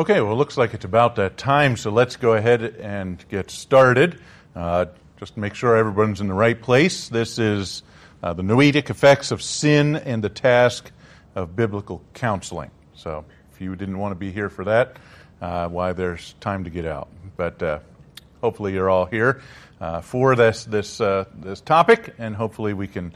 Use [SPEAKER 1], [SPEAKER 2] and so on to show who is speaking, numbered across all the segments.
[SPEAKER 1] Okay, well, it looks like it's about that time, so let's go ahead and get started. Uh, just to make sure everyone's in the right place. This is uh, the noetic effects of sin and the task of biblical counseling. So, if you didn't want to be here for that, uh, why, there's time to get out. But uh, hopefully, you're all here uh, for this this uh, this topic, and hopefully, we can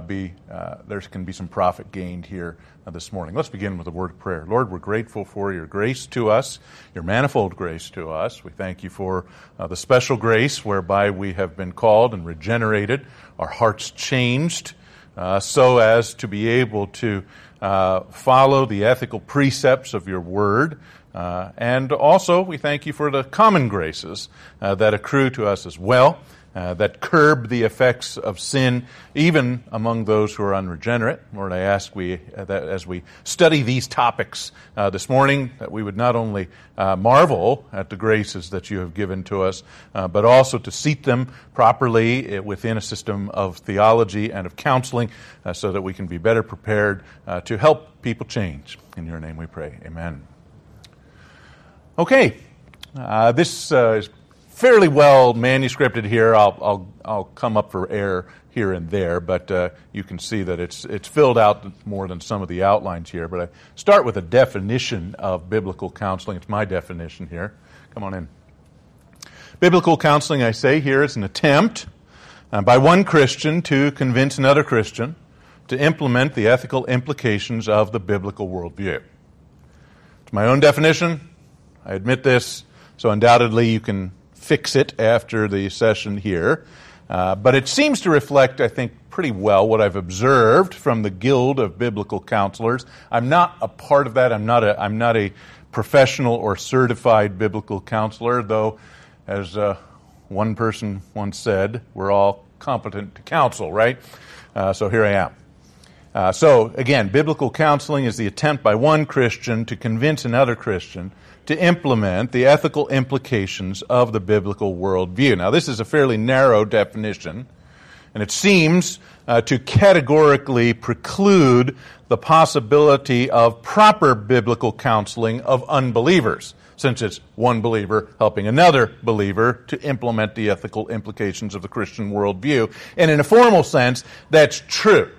[SPEAKER 1] be uh, there can be some profit gained here uh, this morning. Let's begin with a word of prayer. Lord, we're grateful for your grace to us, your manifold grace to us. We thank you for uh, the special grace whereby we have been called and regenerated, our hearts changed, uh, so as to be able to uh, follow the ethical precepts of your word. and also, we thank you for the common graces that accrue to us as well uh, that curb the effects of sin, even among those who are unregenerate. Lord, I ask we uh, that as we study these topics uh, this morning, that we would not only uh, marvel at the graces that you have given to us, uh, but also to seat them properly within a system of theology and of counseling, so that we can be better prepared to help people change. In your name we pray. Amen. Okay. Uh, this uh, is fairly well manuscripted here. I'll, I'll, I'll come up for air here and there, but uh, you can see that it's, it's filled out more than some of the outlines here. But I start with a definition of biblical counseling. It's my definition here. Come on in. Biblical counseling, I say here, is an attempt uh, by one Christian to convince another Christian to implement the ethical implications of the biblical worldview. It's my own definition. I admit this, so undoubtedly you can fix it after the session here. Uh, but it seems to reflect, I think, pretty well what I've observed from the Guild of Biblical Counselors. I'm not a part of that. I'm not a, I'm not a professional or certified biblical counselor, though, as uh, one person once said, we're all competent to counsel, right? Uh, so here I am. Uh, so, again, biblical counseling is the attempt by one Christian to convince another Christian to implement the ethical implications of the biblical worldview. Now, this is a fairly narrow definition, and it seems uh, to categorically preclude the possibility of proper biblical counseling of unbelievers, since it's one believer helping another believer to implement the ethical implications of the Christian worldview. And in a formal sense, that's true.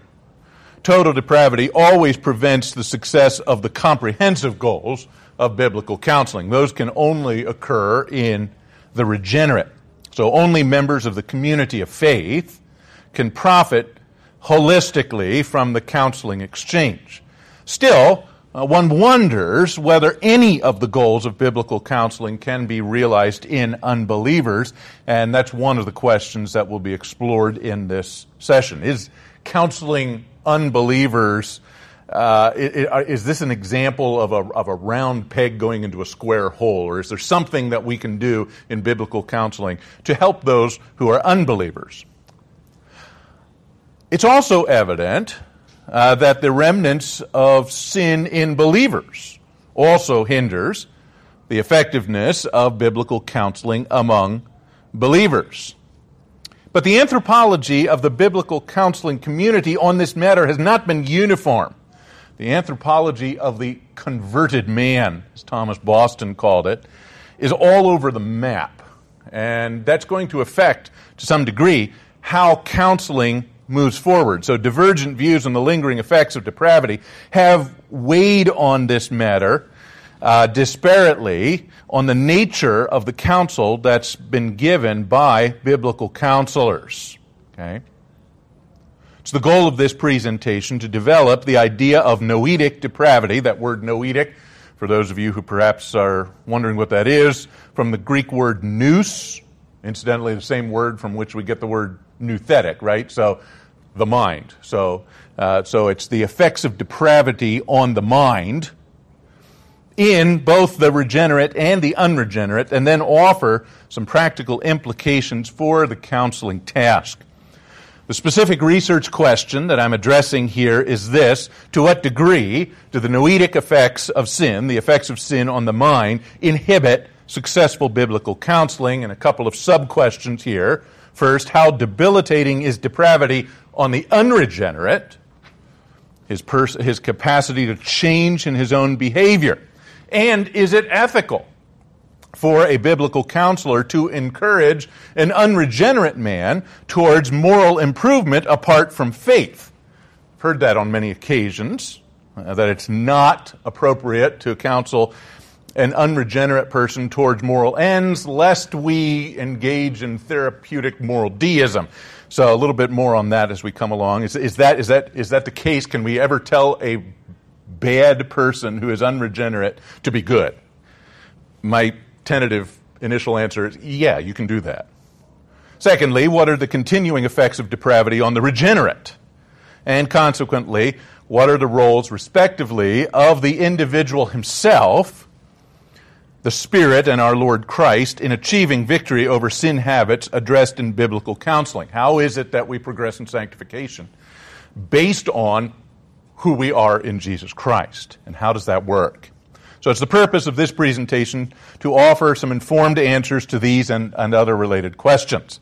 [SPEAKER 1] Total depravity always prevents the success of the comprehensive goals of biblical counseling. Those can only occur in the regenerate. So only members of the community of faith can profit holistically from the counseling exchange. Still, uh, one wonders whether any of the goals of biblical counseling can be realized in unbelievers, and that's one of the questions that will be explored in this session. Is counseling unbelievers uh, uh, is this an example of a, of a round peg going into a square hole, or is there something that we can do in biblical counseling to help those who are unbelievers? It's also evident uh, that the remnants of sin in believers also hinders the effectiveness of biblical counseling among believers. But the anthropology of the biblical counseling community on this matter has not been uniform the anthropology of the converted man, as Thomas Boston called it, is all over the map. And that's going to affect, to some degree, how counseling moves forward. So, divergent views on the lingering effects of depravity have weighed on this matter uh, disparately on the nature of the counsel that's been given by biblical counselors. Okay? It's the goal of this presentation to develop the idea of noetic depravity, that word noetic, for those of you who perhaps are wondering what that is, from the Greek word nous, incidentally, the same word from which we get the word nouthetic, right? So, the mind. So, uh, so it's the effects of depravity on the mind in both the regenerate and the unregenerate, and then offer some practical implications for the counseling task. The specific research question that I'm addressing here is this To what degree do the noetic effects of sin, the effects of sin on the mind, inhibit successful biblical counseling? And a couple of sub questions here. First, how debilitating is depravity on the unregenerate? His, pers- his capacity to change in his own behavior. And is it ethical for a biblical counselor to encourage an unregenerate man towards moral improvement apart from faith? I've heard that on many occasions, uh, that it's not appropriate to counsel an unregenerate person towards moral ends, lest we engage in therapeutic moral deism. So a little bit more on that as we come along. Is, is, that, is, that, is that the case? Can we ever tell a bad person who is unregenerate to be good? My tentative initial answer is yeah, you can do that. Secondly, what are the continuing effects of depravity on the regenerate? And consequently, what are the roles, respectively, of the individual himself the Spirit and our Lord Christ in achieving victory over sin habits addressed in biblical counseling. How is it that we progress in sanctification? Based on who we are in Jesus Christ. And how does that work? So it's the purpose of this presentation to offer some informed answers to these and, and other related questions.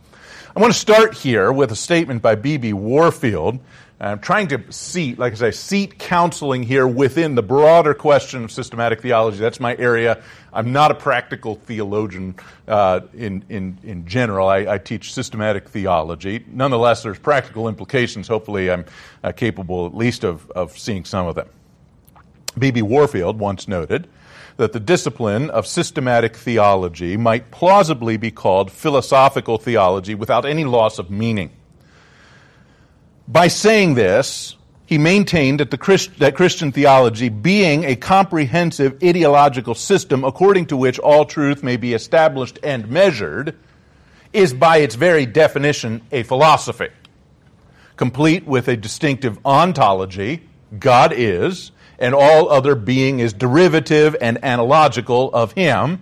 [SPEAKER 1] I want to start here with a statement by B.B. Warfield I'm trying to seat, like I say, seat counseling here within the broader question of systematic theology. That's my area. I'm not a practical theologian uh, in, in, in general. I, I, teach systematic theology. Nonetheless, there's practical implications. Hopefully, I'm uh, capable at least of, of seeing some of them. B.B. Warfield once noted that the discipline of systematic theology might plausibly be called philosophical theology without any loss of meaning. By saying this, he maintained that, the Christ, that Christian theology, being a comprehensive ideological system according to which all truth may be established and measured, is by its very definition a philosophy, complete with a distinctive ontology, God is, and all other being is derivative and analogical of Him.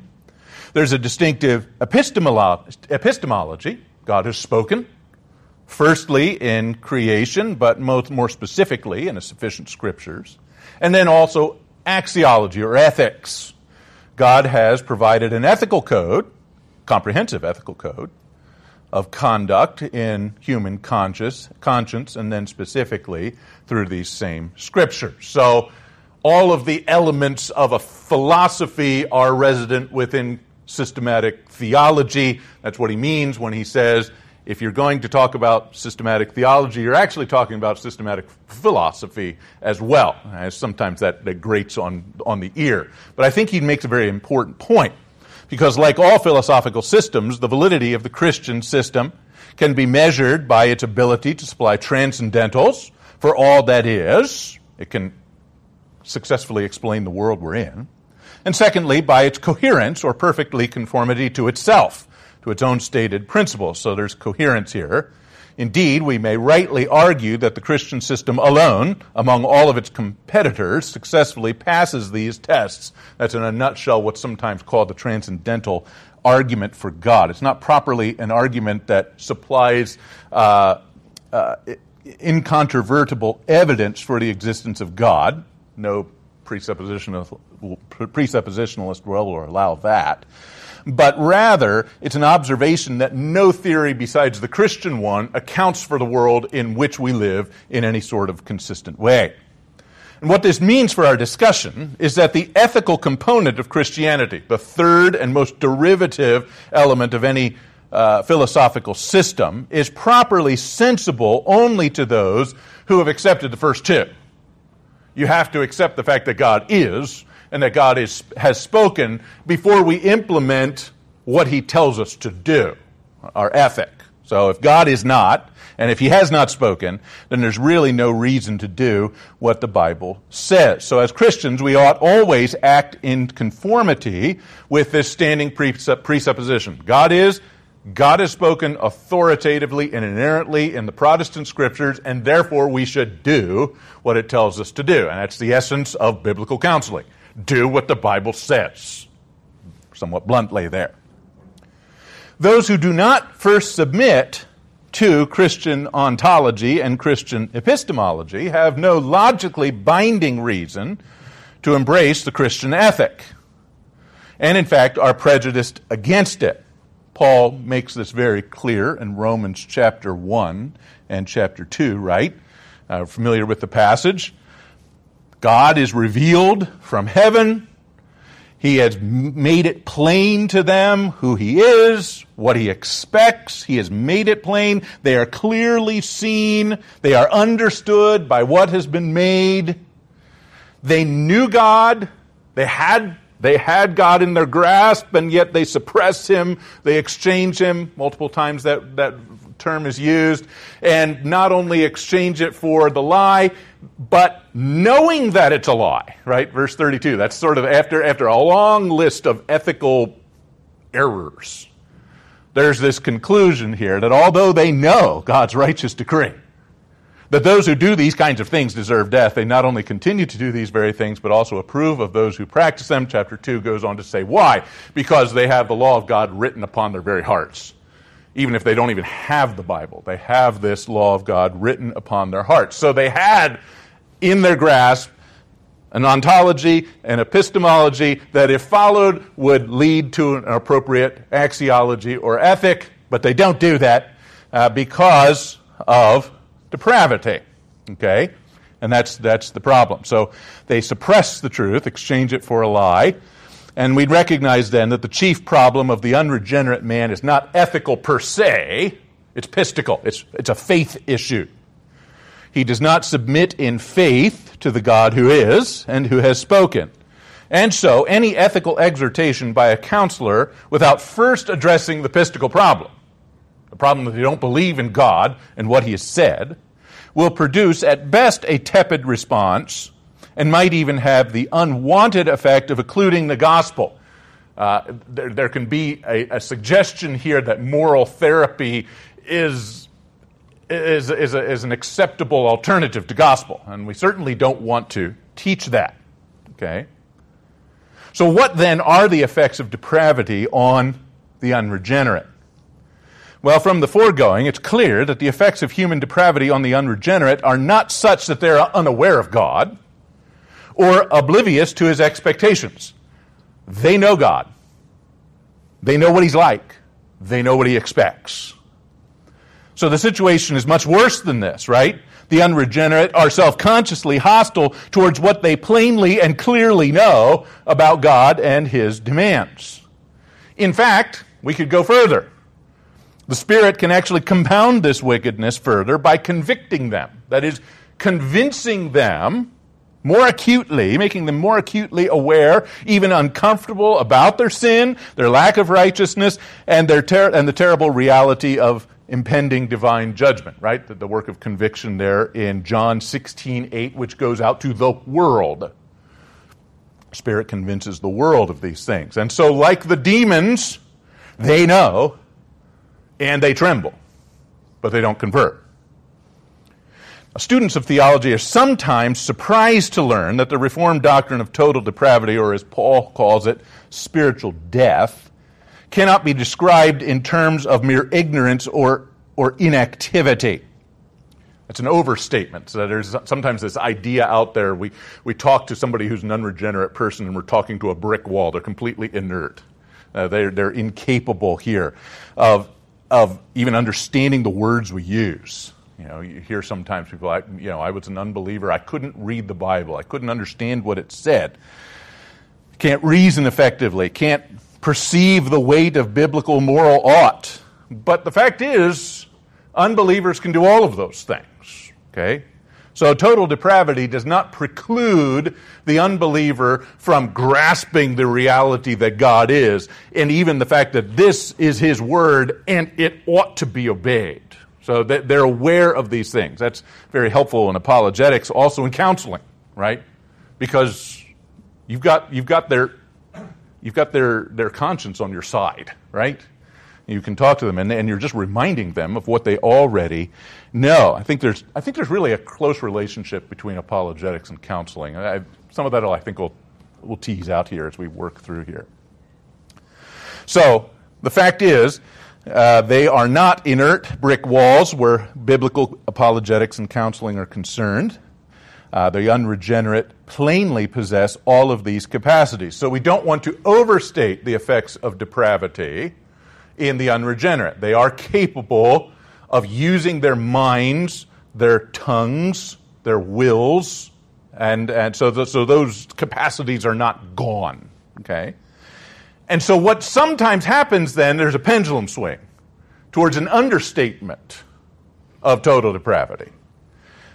[SPEAKER 1] There's a distinctive epistemology, God has spoken, Firstly, in creation, but most, more specifically in the sufficient scriptures. And then also axiology or ethics. God has provided an ethical code, comprehensive ethical code, of conduct in human conscious, conscience, and then specifically through these same scriptures. So all of the elements of a philosophy are resident within systematic theology. That's what he means when he says if you're going to talk about systematic theology, you're actually talking about systematic philosophy as well. As sometimes that, that grates on, on the ear. But I think he makes a very important point. Because, like all philosophical systems, the validity of the Christian system can be measured by its ability to supply transcendentals for all that is. It can successfully explain the world we're in. And secondly, by its coherence or perfectly conformity to itself to its own stated principles. So there's coherence here. Indeed, we may rightly argue that the Christian system alone, among all of its competitors, successfully passes these tests. That's in a nutshell what's sometimes called the transcendental argument for God. It's not properly an argument that supplies uh, uh, incontrovertible evidence for the existence of God. No presuppositionalist, presuppositionalist will allow that but rather it's an observation that no theory besides the Christian one accounts for the world in which we live in any sort of consistent way. And what this means for our discussion is that the ethical component of Christianity, the third and most derivative element of any uh, philosophical system, is properly sensible only to those who have accepted the first two. You have to accept the fact that God is, and that God is, has spoken before we implement what He tells us to do, our ethic. So if God is not, and if He has not spoken, then there's really no reason to do what the Bible says. So as Christians, we ought always act in conformity with this standing presupposition. God is, God has spoken authoritatively and inerrantly in the Protestant scriptures, and therefore we should do what it tells us to do. And that's the essence of biblical counseling do what the Bible says. Somewhat bluntly there. Those who do not first submit to Christian ontology and Christian epistemology have no logically binding reason to embrace the Christian ethic, and in fact are prejudiced against it. Paul makes this very clear in Romans chapter 1 and chapter 2, right? Uh, familiar with the passage? God is revealed from heaven, He has made it plain to them who he is, what he expects. He has made it plain. They are clearly seen. They are understood by what has been made. They knew God. They had, they had God in their grasp, and yet they suppress him. They exchange him. Multiple times that, that term is used. And not only exchange it for the lie, but knowing that it's a lie, right? Verse 32. That's sort of after, after a long list of ethical errors. There's this conclusion here that although they know God's righteous decree, that those who do these kinds of things deserve death, they not only continue to do these very things, but also approve of those who practice them. Chapter 2 goes on to say why. Because they have the law of God written upon their very hearts even if they don't even have the Bible. They have this law of God written upon their hearts. So they had in their grasp an ontology, an epistemology that, if followed, would lead to an appropriate axiology or ethic, but they don't do that uh, because of depravity. Okay? And that's, that's the problem. So they suppress the truth, exchange it for a lie. And we'd recognize then that the chief problem of the unregenerate man is not ethical per se, it's pistical, it's, it's a faith issue. He does not submit in faith to the God who is and who has spoken. And so, any ethical exhortation by a counselor without first addressing the pistical problem, the problem that they don't believe in God and what He has said, will produce at best a tepid response and might even have the unwanted effect of occluding the gospel. Uh, there, there, can be a, a, suggestion here that moral therapy is, is, is, a, is an acceptable alternative to gospel, and we certainly don't want to teach that. Okay? So, what then are the effects of depravity on the unregenerate? Well, from the foregoing, it's clear that the effects of human depravity on the unregenerate are not such that they're unaware of God or oblivious to his expectations. They know God. They know what he's like. They know what he expects. So the situation is much worse than this, right? The unregenerate are self consciously hostile towards what they plainly and clearly know about God and his demands. In fact, we could go further. The Spirit can actually compound this wickedness further by convicting them. That is, convincing them more acutely, making them more acutely aware, even uncomfortable about their sin, their lack of righteousness, and, their ter- and the terrible reality of impending divine judgment, right? The, the work of conviction there in John 16, 8, which goes out to the world. Spirit convinces the world of these things. And so, like the demons, they know and they tremble, but they don't convert. Students of theology are sometimes surprised to learn that the Reformed doctrine of total depravity, or as Paul calls it, spiritual death, cannot be described in terms of mere ignorance or, or inactivity. That's an overstatement. So there's sometimes this idea out there. We, we talk to somebody who's an unregenerate person and we're talking to a brick wall. They're completely inert. Uh, they're, they're incapable here of, of even understanding the words we use. You know, you hear sometimes people, I, you know, I was an unbeliever. I couldn't read the Bible. I couldn't understand what it said. Can't reason effectively. Can't perceive the weight of biblical moral ought. But the fact is, unbelievers can do all of those things. Okay? So total depravity does not preclude the unbeliever from grasping the reality that God is, and even the fact that this is His Word and it ought to be obeyed. So they're aware of these things. That's very helpful in apologetics, also in counseling, right? Because you've got, you've got, their, you've got their, their conscience on your side, right? You can talk to them, and, and you're just reminding them of what they already know. I think there's, I think there's really a close relationship between apologetics and counseling. I, some of that I think we'll, we'll tease out here as we work through here. So the fact is, uh, they are not inert brick walls where biblical apologetics and counseling are concerned. Uh, the unregenerate plainly possess all of these capacities. So we don't want to overstate the effects of depravity in the unregenerate. They are capable of using their minds, their tongues, their wills, and, and so, the, so those capacities are not gone. Okay? And so what sometimes happens then, there's a pendulum swing towards an understatement of total depravity.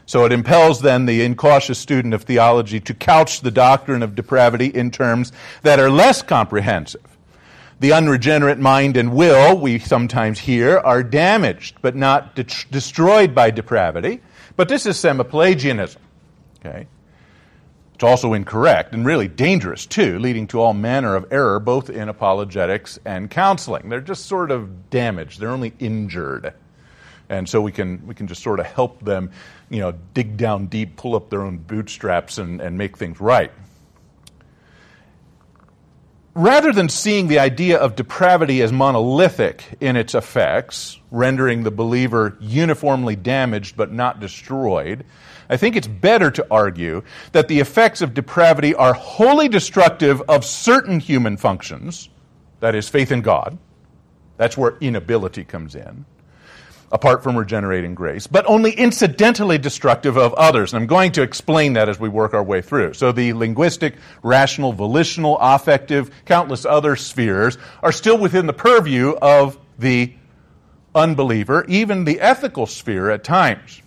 [SPEAKER 1] So it impels then the incautious student of theology to couch the doctrine of depravity in terms that are less comprehensive. The unregenerate mind and will, we sometimes hear, are damaged but not de- destroyed by depravity. But this is semi-Pelagianism. Okay? It's also incorrect and really dangerous too, leading to all manner of error both in apologetics and counseling. They're just sort of damaged, they're only injured. And so we can, we can just sort of help them, you know, dig down deep, pull up their own bootstraps, and, and make things right. Rather than seeing the idea of depravity as monolithic in its effects, rendering the believer uniformly damaged but not destroyed, I think it's better to argue that the effects of depravity are wholly destructive of certain human functions, that is, faith in God. That's where inability comes in apart from regenerating grace, but only incidentally destructive of others. And I'm going to explain that as we work our way through. So the linguistic, rational, volitional, affective, countless other spheres are still within the purview of the unbeliever, even the ethical sphere at times.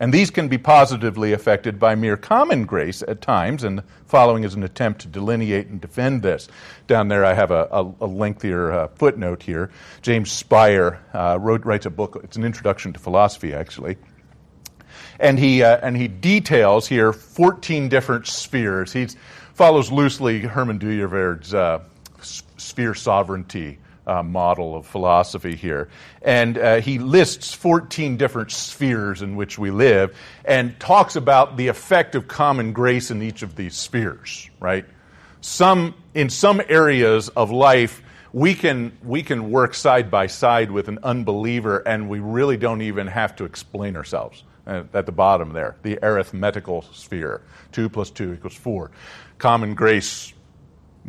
[SPEAKER 1] And these can be positively affected by mere common grace at times, and following is an attempt to delineate and defend this. Down there, I have a, a, a lengthier uh, footnote here. James Spire uh, wrote, writes a book, it's an introduction to philosophy, actually. And he, uh, and he details here 14 different spheres. He follows loosely Herman Dooyeweerd's uh, sphere sovereignty uh, model of philosophy here. And uh, he lists 14 different spheres in which we live and talks about the effect of common grace in each of these spheres, right? Some, in some areas of life, we can, we can work side by side with an unbeliever and we really don't even have to explain ourselves. Uh, at the bottom there, the arithmetical sphere. 2 plus 2 equals 4. Common grace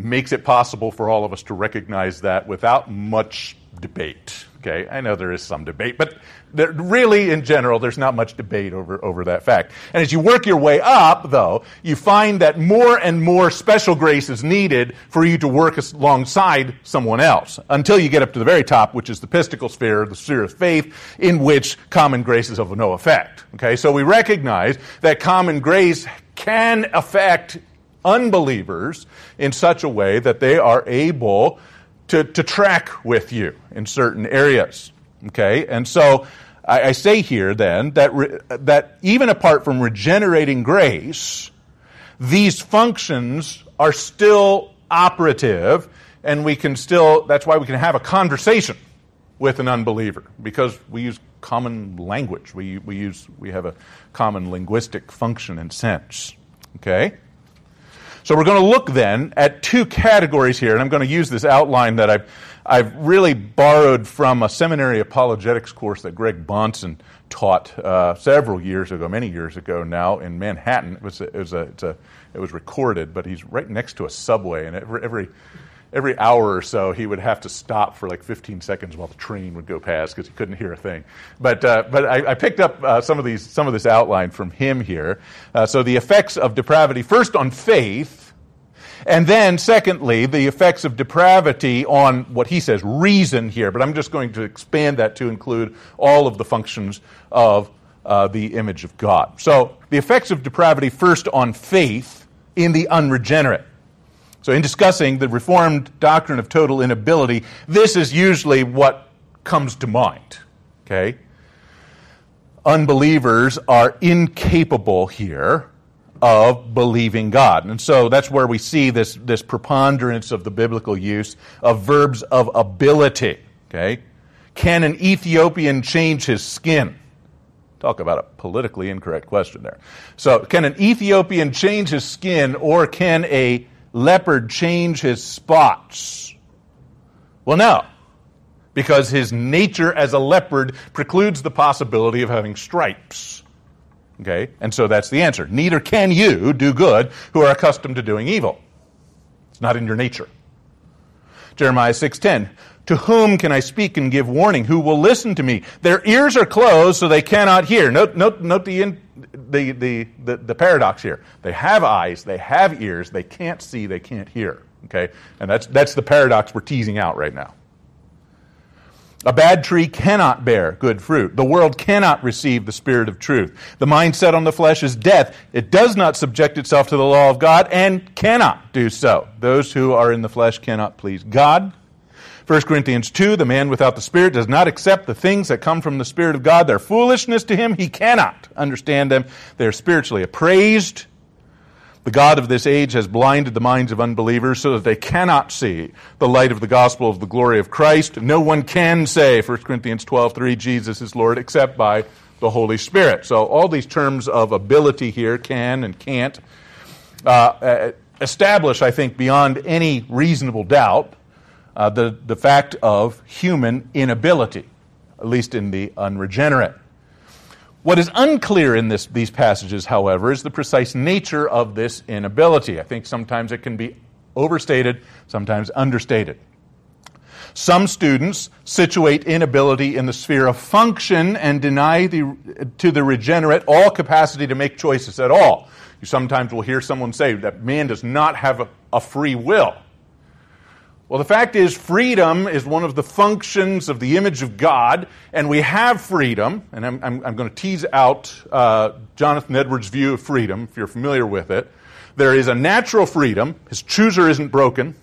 [SPEAKER 1] makes it possible for all of us to recognize that without much debate. Okay, I know there is some debate, but there, really, in general, there's not much debate over, over that fact. And as you work your way up, though, you find that more and more special grace is needed for you to work alongside someone else until you get up to the very top, which is the pistical sphere, the sphere of faith, in which common grace is of no effect. Okay, so we recognize that common grace can affect unbelievers in such a way that they are able to, to track with you in certain areas. Okay? And so I, I say here then that, re, that even apart from regenerating grace, these functions are still operative, and we can still, that's why we can have a conversation with an unbeliever, because we use common language. We, we, use, we have a common linguistic function and sense. Okay? So we're going to look then at two categories here, and I'm going to use this outline that I've, I've really borrowed from a seminary apologetics course that Greg Bahnsen taught uh, several years ago, many years ago now, in Manhattan. It was, a, it, was a, a, it was recorded, but he's right next to a subway, and every, every every hour or so, he would have to stop for like 15 seconds while the train would go past because he couldn't hear a thing. But, uh, but I, I, picked up uh, some, of these, some of this outline from him here. Uh, so the effects of depravity, first on faith, and then secondly, the effects of depravity on what he says reason here. But I'm just going to expand that to include all of the functions of uh, the image of God. So the effects of depravity first on faith in the unregenerate. So, in discussing the Reformed doctrine of total inability, this is usually what comes to mind. Okay? Unbelievers are incapable here of believing God. And so that's where we see this, this preponderance of the biblical use of verbs of ability. Okay? Can an Ethiopian change his skin? Talk about a politically incorrect question there. So, can an Ethiopian change his skin, or can a leopard change his spots? Well, no, because his nature as a leopard precludes the possibility of having stripes. Okay? And so that's the answer. Neither can you do good who are accustomed to doing evil. It's not in your nature. Jeremiah 6:10 To whom can I speak and give warning? Who will listen to me? Their ears are closed so they cannot hear. Note, note, note the, in, the, the, the, the paradox here. They have eyes, they have ears, they can't see, they can't hear. Okay? And that's, that's the paradox we're teasing out right now. A bad tree cannot bear good fruit. The world cannot receive the spirit of truth. The mind set on the flesh is death. It does not subject itself to the law of God and cannot do so. Those who are in the flesh cannot please God. 1 Corinthians 2, the man without the Spirit does not accept the things that come from the Spirit of God. They're foolishness to him. He cannot understand them. They're spiritually appraised. The God of this age has blinded the minds of unbelievers so that they cannot see the light of the gospel of the glory of Christ. No one can say, 1 Corinthians 12, 3, Jesus is Lord, except by the Holy Spirit. So all these terms of ability here, can and can't, uh, uh establish, I think, beyond any reasonable doubt, uh, the, the fact of human inability, at least in the unregenerate. What is unclear in this, these passages, however, is the precise nature of this inability. I think sometimes it can be overstated, sometimes understated. Some students situate inability in the sphere of function and deny the, to the regenerate all capacity to make choices at all. You sometimes will hear someone say that man does not have a, a free will. Well, the fact is, freedom is one of the functions of the image of God, and we have freedom. And I'm, I'm, I'm going to tease out uh, Jonathan Edwards' view of freedom, if you're familiar with it. There is a natural freedom. His chooser isn't broken.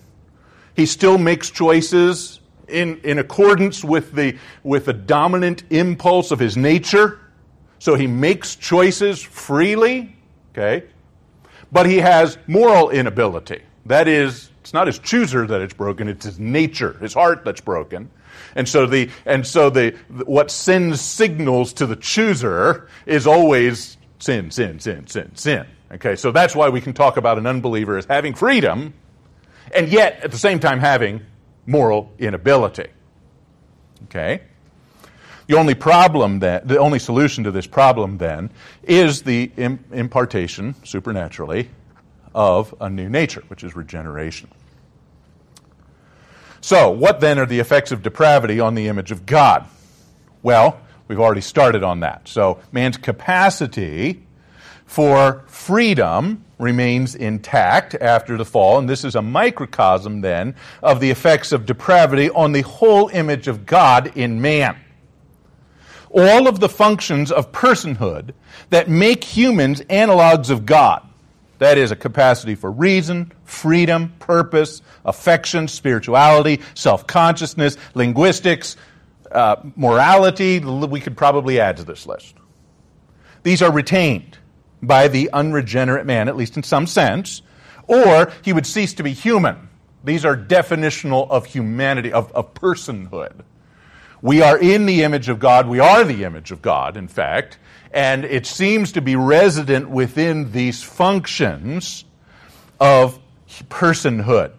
[SPEAKER 1] He still makes choices in, in accordance with the, with the dominant impulse of his nature. So he makes choices freely, okay? But he has moral inability. That is, it's not his chooser that it's broken, it's his nature, his heart that's broken. And so the and so the what sin signals to the chooser is always sin, sin, sin, sin, sin. Okay, so that's why we can talk about an unbeliever as having freedom and yet at the same time having moral inability. Okay? The only problem then, the only solution to this problem then is the impartation supernaturally of a new nature, which is regeneration. So, what then are the effects of depravity on the image of God? Well, we've already started on that. So, man's capacity for freedom remains intact after the fall, and this is a microcosm then of the effects of depravity on the whole image of God in man. All of the functions of personhood that make humans analogs of God that is, a capacity for reason, freedom, purpose, affection, spirituality, self consciousness, linguistics, uh, morality. We could probably add to this list. These are retained by the unregenerate man, at least in some sense, or he would cease to be human. These are definitional of humanity, of, of personhood. We are in the image of God. We are the image of God, in fact and it seems to be resident within these functions of personhood.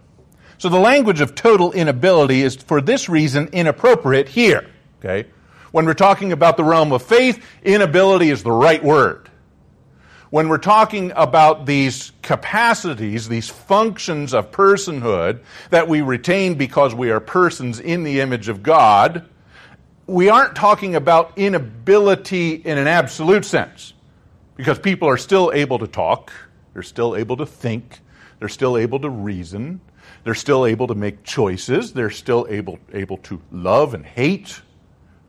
[SPEAKER 1] So the language of total inability is for this reason inappropriate here. Okay? When we're talking about the realm of faith, inability is the right word. When we're talking about these capacities, these functions of personhood that we retain because we are persons in the image of God, we aren't talking about inability in an absolute sense, because people are still able to talk, they're still able to think, they're still able to reason, they're still able to make choices, they're still able, able to love and hate.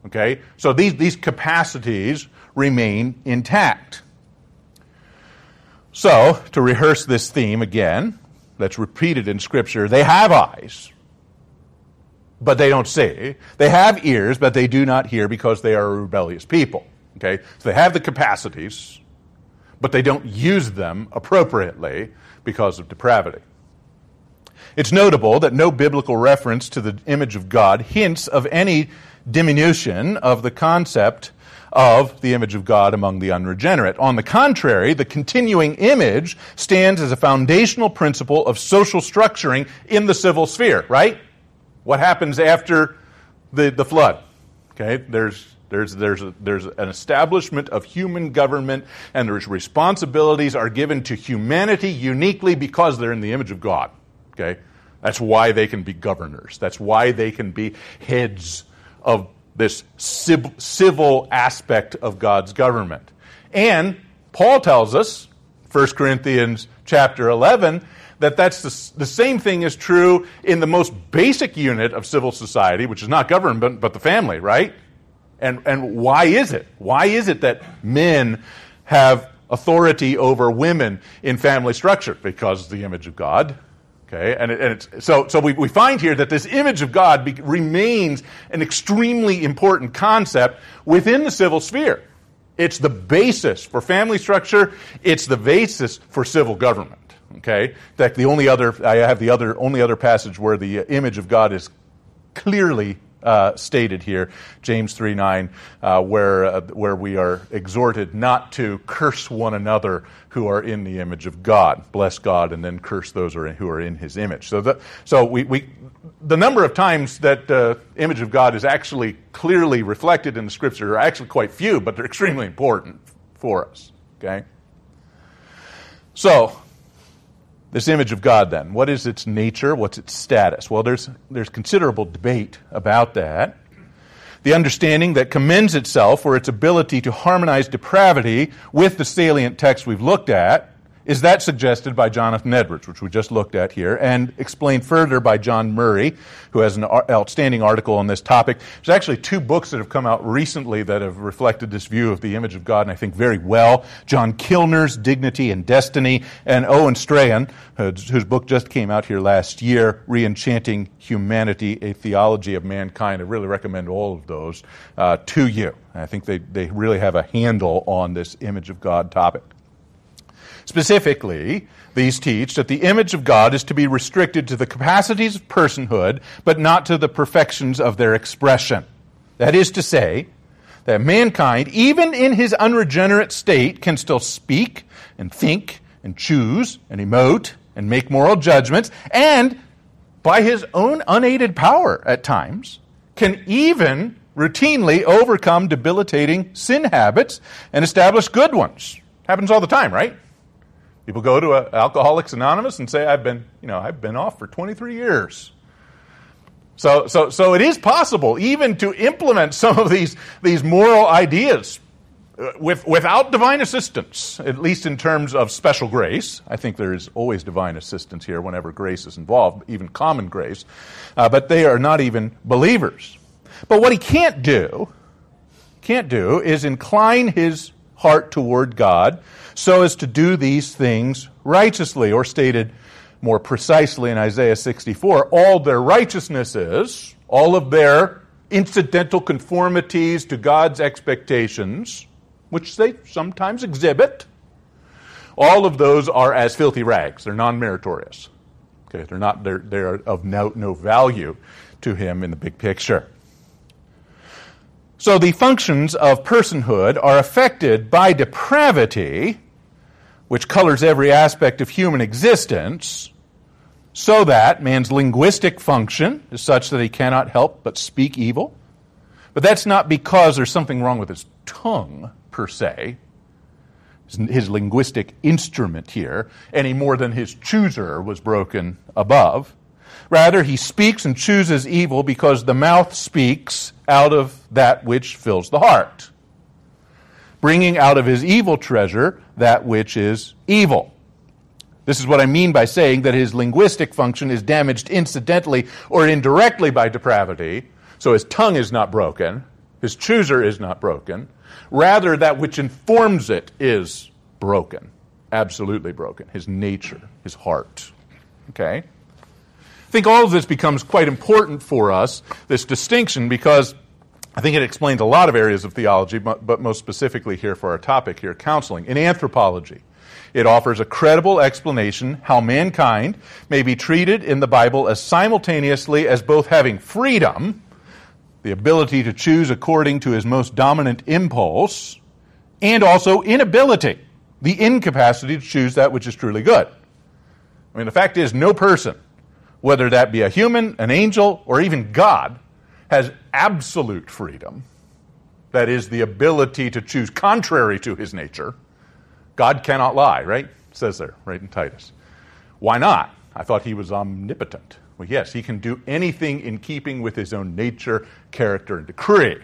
[SPEAKER 1] Okay? So these, these capacities remain intact. So, to rehearse this theme again, that's repeated in Scripture, they have eyes, but they don't see. They have ears, but they do not hear because they are a rebellious people. Okay? So they have the capacities, but they don't use them appropriately because of depravity. It's notable that no biblical reference to the image of God hints of any diminution of the concept of the image of God among the unregenerate. On the contrary, the continuing image stands as a foundational principle of social structuring in the civil sphere, right? What happens after the, the flood? Okay, there's there's, there's, a, there's an establishment of human government, and there's responsibilities are given to humanity uniquely because they're in the image of God. Okay? That's why they can be governors. That's why they can be heads of this civil aspect of God's government. And Paul tells us, 1 Corinthians chapter 11, that that's the, the same thing is true in the most basic unit of civil society, which is not government, but, the family, right? And, and why is it? Why is it that men have authority over women in family structure? Because the image of God. Okay, and, it, and it's, so, so we, we find here that this image of God be, remains an extremely important concept within the civil sphere. It's the basis for family structure. It's the basis for civil government. Okay, in fact, the only other I have the other only other passage where the image of God is clearly uh, stated here, James 3 9, uh, where, uh, where we are exhorted not to curse one another who are in the image of God. Bless God and then curse those who are in, who are in his image. So, the, so we, we, the number of times that the uh, image of God is actually clearly reflected in the scripture are actually quite few, but they're extremely important for us. Okay? So, this image of God, then, what is its nature? What's its status? Well, there's, there's considerable debate about that. The understanding that commends itself for its ability to harmonize depravity with the salient text we've looked at is that suggested by Jonathan Edwards, which we just looked at here, and explained further by John Murray, who has an outstanding article on this topic. There's actually two books that have come out recently that have reflected this view of the image of God, and I think very well. John Kilner's Dignity and Destiny, and Owen Strachan, whose book just came out here last year, Reenchanting Humanity, A Theology of Mankind. I really recommend all of those uh, to you. I think they, they really have a handle on this image of God topic. Specifically, these teach that the image of God is to be restricted to the capacities of personhood, but not to the perfections of their expression. That is to say, that mankind, even in his unregenerate state, can still speak and think and choose and emote and make moral judgments, and by his own unaided power at times, can even routinely overcome debilitating sin habits and establish good ones. Happens all the time, right? People go to Alcoholics Anonymous and say, I've been, you know, I've been off for 23 years. So, so, so it is possible even to implement some of these, these moral ideas uh, with, without divine assistance, at least in terms of special grace. I think there is always divine assistance here whenever grace is involved, even common grace. Uh, but they are not even believers. But what he can't do, can't do, is incline his heart toward God so as to do these things righteously, or stated more precisely in Isaiah 64, all their righteousness is, all of their incidental conformities to God's expectations, which they sometimes exhibit, all of those are as filthy rags. They're non meritorious. Okay, they're not they're, they're of no, no value to him in the big picture. So the functions of personhood are affected by depravity, which colors every aspect of human existence, so that man's linguistic function is such that he cannot help but speak evil. But that's not because there's something wrong with his tongue, per se, his linguistic instrument here, any more than his chooser was broken above. Rather, he speaks and chooses evil because the mouth speaks out of that which fills the heart, bringing out of his evil treasure that which is evil. This is what I mean by saying that his linguistic function is damaged incidentally or indirectly by depravity. So his tongue is not broken, his chooser is not broken. Rather, that which informs it is broken, absolutely broken. His nature, his heart. Okay? I think all of this becomes quite important for us, this distinction, because I think it explains a lot of areas of theology, but, most specifically here for our topic here, counseling. In anthropology, it offers a credible explanation how mankind may be treated in the Bible as simultaneously as both having freedom, the ability to choose according to his most dominant impulse, and also inability, the incapacity to choose that which is truly good. I mean, the fact is, no person whether that be a human, an angel, or even God, has absolute freedom. That is, the ability to choose contrary to his nature. God cannot lie, right? It says there, right in Titus. Why not? I thought he was omnipotent. Well, yes, he can do anything in keeping with his own nature, character, and decree.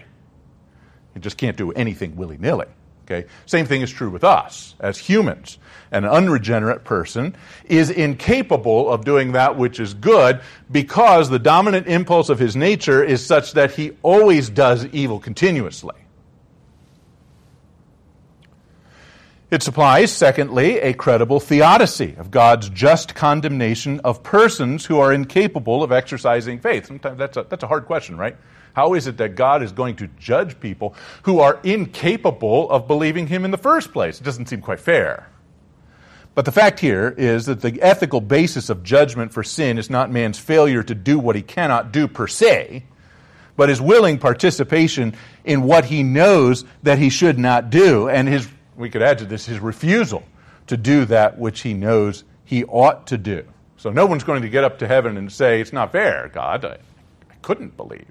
[SPEAKER 1] He just can't do anything willy nilly. Okay? Same thing is true with us as humans. An unregenerate person is incapable of doing that which is good because the dominant impulse of his nature is such that he always does evil continuously. It supplies, secondly, a credible theodicy of God's just condemnation of persons who are incapable of exercising faith. Sometimes that's a, that's a hard question, right? How is it that God is going to judge people who are incapable of believing Him in the first place? It doesn't seem quite fair. But the fact here is that the ethical basis of judgment for sin is not man's failure to do what he cannot do per se, but his willing participation in what he knows that he should not do, and his, we could add to this, his refusal to do that which he knows he ought to do. So no one's going to get up to heaven and say, It's not fair, God. I, I couldn't believe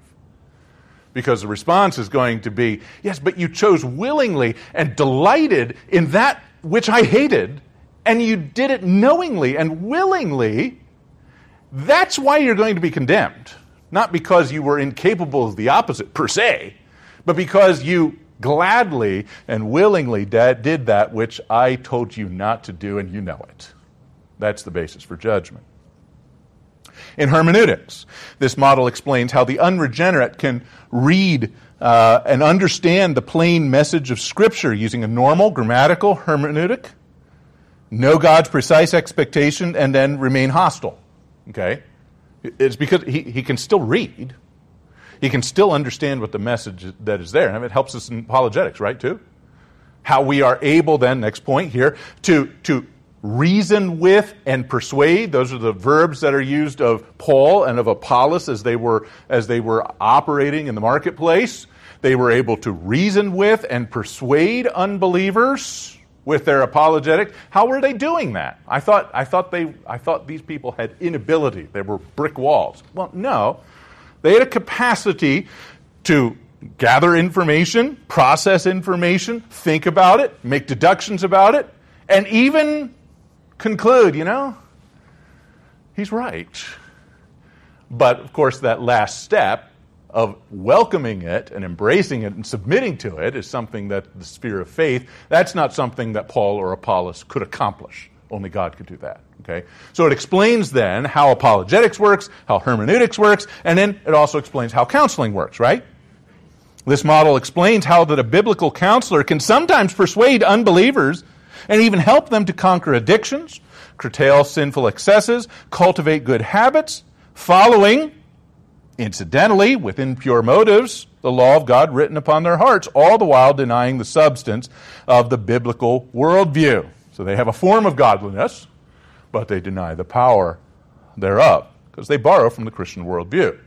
[SPEAKER 1] because the response is going to be, Yes, but you chose willingly and delighted in that which I hated, and you did it knowingly and willingly, that's why you're going to be condemned. Not because you were incapable of the opposite per se, but because you gladly and willingly did that which I told you not to do, and you know it. That's the basis for judgment. In hermeneutics, this model explains how the unregenerate can read uh, and understand the plain message of Scripture using a normal grammatical hermeneutic know God's precise expectation, and then remain hostile. Okay? It's because he, he can still read. He can still understand what the message that is there. I mean, it helps us in apologetics, right, too? How we are able then, next point here, to, to reason with and persuade. Those are the verbs that are used of Paul and of Apollos as they were, as they were operating in the marketplace. They were able to reason with and persuade unbelievers with their apologetic. How were they doing that? I thought, I thought, they, I thought these people had inability. They were brick walls. Well, no. They had a capacity to gather information, process information, think about it, make deductions about it, and even conclude, you know, he's right. But of course, that last step of welcoming it and embracing it and submitting to it is something that the sphere of faith, that's not something that Paul or Apollos could accomplish. Only God could do that. Okay? So it explains then how apologetics works, how hermeneutics works, and then it also explains how counseling works, right? This model explains how that a biblical counselor can sometimes persuade unbelievers and even help them to conquer addictions, curtail sinful excesses, cultivate good habits, following Incidentally, with impure motives, the law of God written upon their hearts, all the while denying the substance of the biblical worldview. So they have a form of godliness, but they deny the power thereof, because they borrow from the Christian worldview.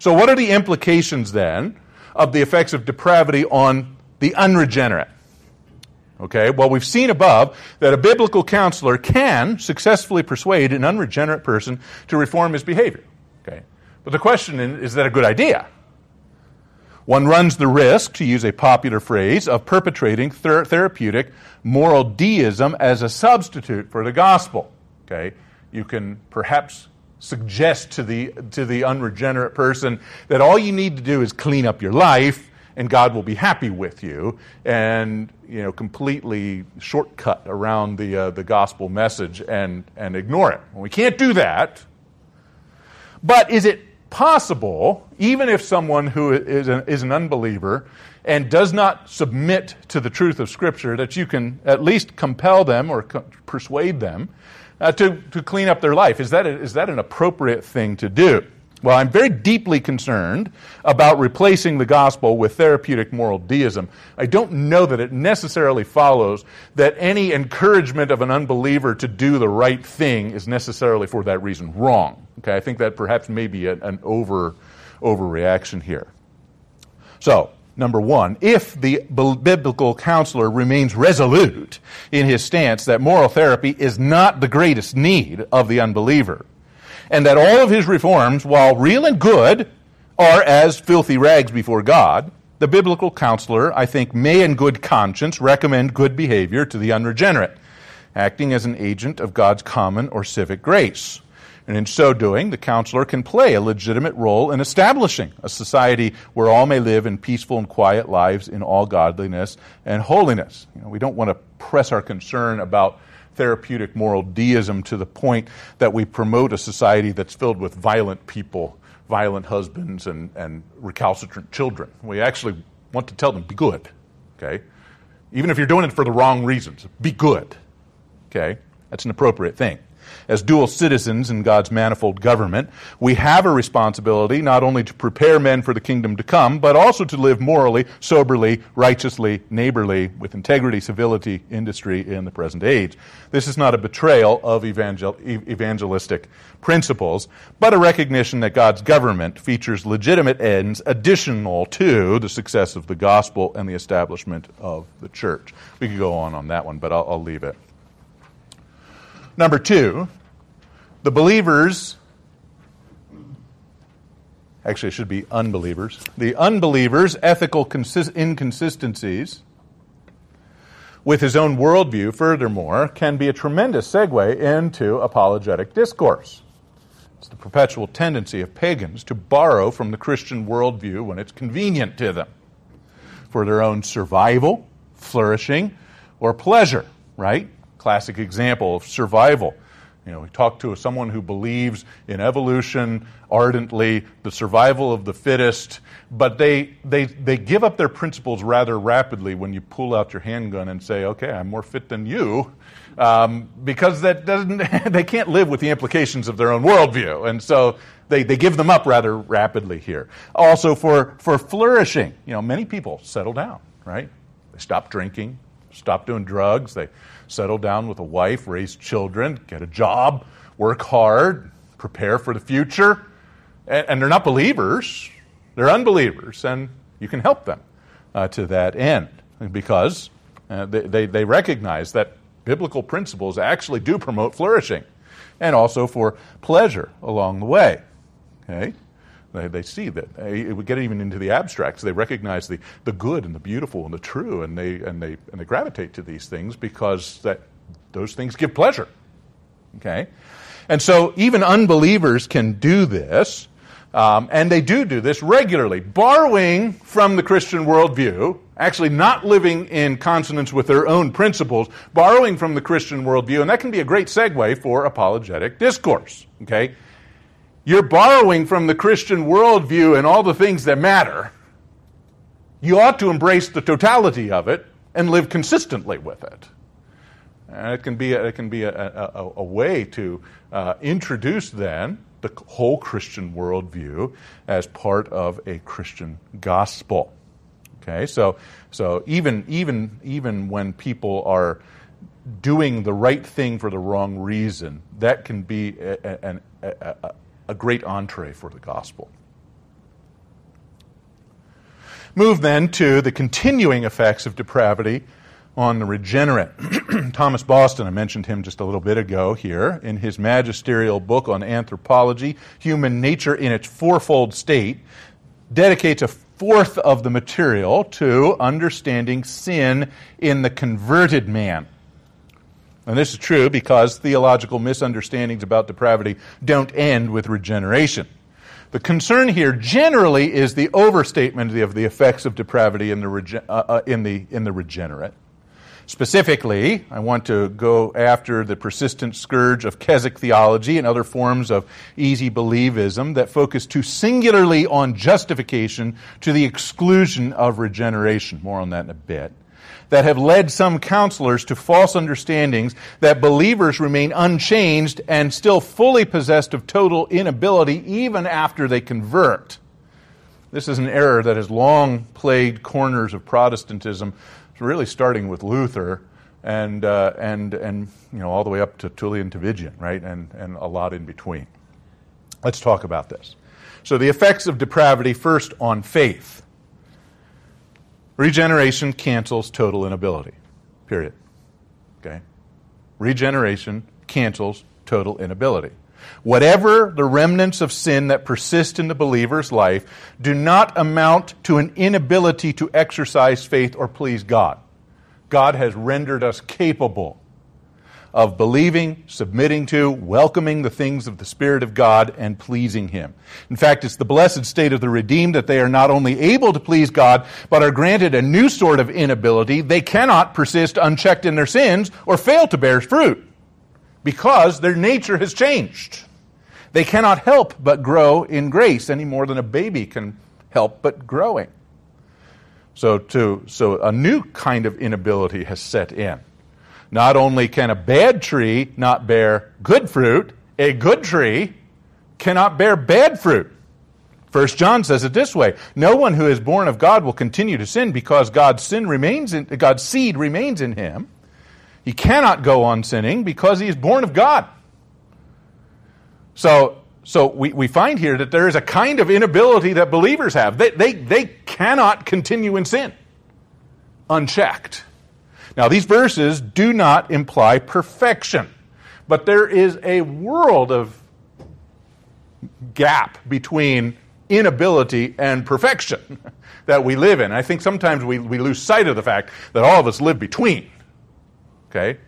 [SPEAKER 1] So, what are the implications then of the effects of depravity on the unregenerate? Okay, well, we've seen above that a biblical counselor can successfully persuade an unregenerate person to reform his behavior. Okay, but the question is, is that a good idea? One runs the risk, to use a popular phrase, of perpetrating ther- therapeutic moral deism as a substitute for the gospel. Okay? You can perhaps suggest to the, to the unregenerate person that all you need to do is clean up your life and God will be happy with you, and you know, completely shortcut around the, uh, the gospel message and, and ignore it. Well, we can't do that. But is it possible, even if someone who is an, is an unbeliever and does not submit to the truth of Scripture, that you can at least compel them or co- persuade them uh, to, to clean up their life. Is that, a, is that an appropriate thing to do? Well, I'm very deeply concerned about replacing the gospel with therapeutic moral deism. I don't know that it necessarily follows that any encouragement of an unbeliever to do the right thing is necessarily for that reason wrong. Okay, I think that perhaps may be an over overreaction here. So, number one, if the biblical counselor remains resolute in his stance that moral therapy is not the greatest need of the unbeliever, and that all of his reforms, while real and good, are as filthy rags before God, the biblical counselor, I think, may in good conscience recommend good behavior to the unregenerate, acting as an agent of God's common or civic grace. And in so doing, the counselor can play a legitimate role in establishing a society where all may live in peaceful and quiet lives in all godliness and holiness. You know, we don't want to press our concern about therapeutic moral deism to the point that we promote a society that's filled with violent people, violent husbands, and, and recalcitrant children. We actually want to tell them, be good, okay? Even if you're doing it for the wrong reasons, be good, okay? That's an appropriate thing as dual citizens in God's manifold government, we have a responsibility not only to prepare men for the kingdom to come, but also to live morally, soberly, righteously, neighborly, with integrity, civility, industry in the present age. This is not a betrayal of evangel- evangelistic principles, but a recognition that God's government features legitimate ends additional to the success of the gospel and the establishment of the church. We could go on on that one, but I'll, I'll leave it. Number two, the believers, actually, it should be unbelievers, the unbelievers' ethical consist- inconsistencies with his own worldview, furthermore, can be a tremendous segue into apologetic discourse. It's the perpetual tendency of pagans to borrow from the Christian worldview when it's convenient to them for their own survival, flourishing, or pleasure, right? Classic example of survival. You know, we talk to someone who believes in evolution ardently, the survival of the fittest, but they, they, they give up their principles rather rapidly when you pull out your handgun and say, okay, I'm more fit than you, um, because that doesn't, they can't live with the implications of their own worldview. And so they, they give them up rather rapidly here. Also, for, for flourishing, you know, many people settle down, right? They stop drinking, stop doing drugs, they settle down with a wife, raise children, get a job, work hard, prepare for the future. And, and they're not believers, they're unbelievers, and you can help them uh, to that end because uh, they, they, they recognize that biblical principles actually do promote flourishing and also for pleasure along the way. Okay? They, they see that. They, we get even into the abstracts. They recognize the, the good and the beautiful and the true, and they, and, they, and they gravitate to these things because that, those things give pleasure. Okay? And so even unbelievers can do this, um, and they do do this regularly, borrowing from the Christian worldview, actually not living in consonance with their own principles, borrowing from the Christian worldview, and that can be a great segue for apologetic discourse. Okay? You're borrowing from the Christian worldview and all the things that matter, you ought to embrace the totality of it and live consistently with it. And it can be a, it can be a, a, a way to uh, introduce then the whole Christian worldview as part of a Christian gospel. Okay, so so even even even when people are doing the right thing for the wrong reason, that can be an, a, a great entree for the gospel. Move then to the continuing effects of depravity on the regenerate. Thomas Boston, I mentioned him just a little bit ago here, in his magisterial book on anthropology, Human Nature in its Fourfold State, dedicates a fourth of the material to understanding sin in the converted man. And this is true because theological misunderstandings about depravity don't end with regeneration. The concern here generally is the overstatement of the effects of depravity in the, rege- uh, uh, in the, in the regenerate. Specifically, I want to go after the persistent scourge of Keswick theology and other forms of easy believism that focus too singularly on justification to the exclusion of regeneration. More on that in a bit that have led some counselors to false understandings that believers remain unchanged and still fully possessed of total inability even after they convert. This is an error that has long plagued corners of Protestantism, really starting with Luther and, uh, and, and you know, all the way up to Tullian Tchividjian, right, and, and a lot in between. Let's talk about this. So, the effects of depravity first on faith. Regeneration cancels total inability. Period. Okay? Regeneration cancels total inability. Whatever the remnants of sin that persist in the believer's life do not amount to an inability to exercise faith or please God. God has rendered us capable of believing, submitting to, welcoming the things of the Spirit of God, and pleasing Him. In fact, it's the blessed state of the redeemed that they are not only able to please God, but are granted a new sort of inability. They cannot persist unchecked in their sins or fail to bear fruit because their nature has changed. They cannot help but grow in grace any more than a baby can help but growing. So, to, so a new kind of inability has set in. Not only can a bad tree not bear good fruit, a good tree cannot bear bad fruit. First John says it this way: No one who is born of God will continue to sin because God's sin remains in God's seed remains in him. He cannot go on sinning because he is born of God. So so we, we find here that there is a kind of inability that believers have. They, they, they cannot continue in sin unchecked. Now, these verses do not imply perfection, but there is a world of gap between inability and perfection that we live in. I think sometimes we, we lose sight of the fact that all of us live between. Okay?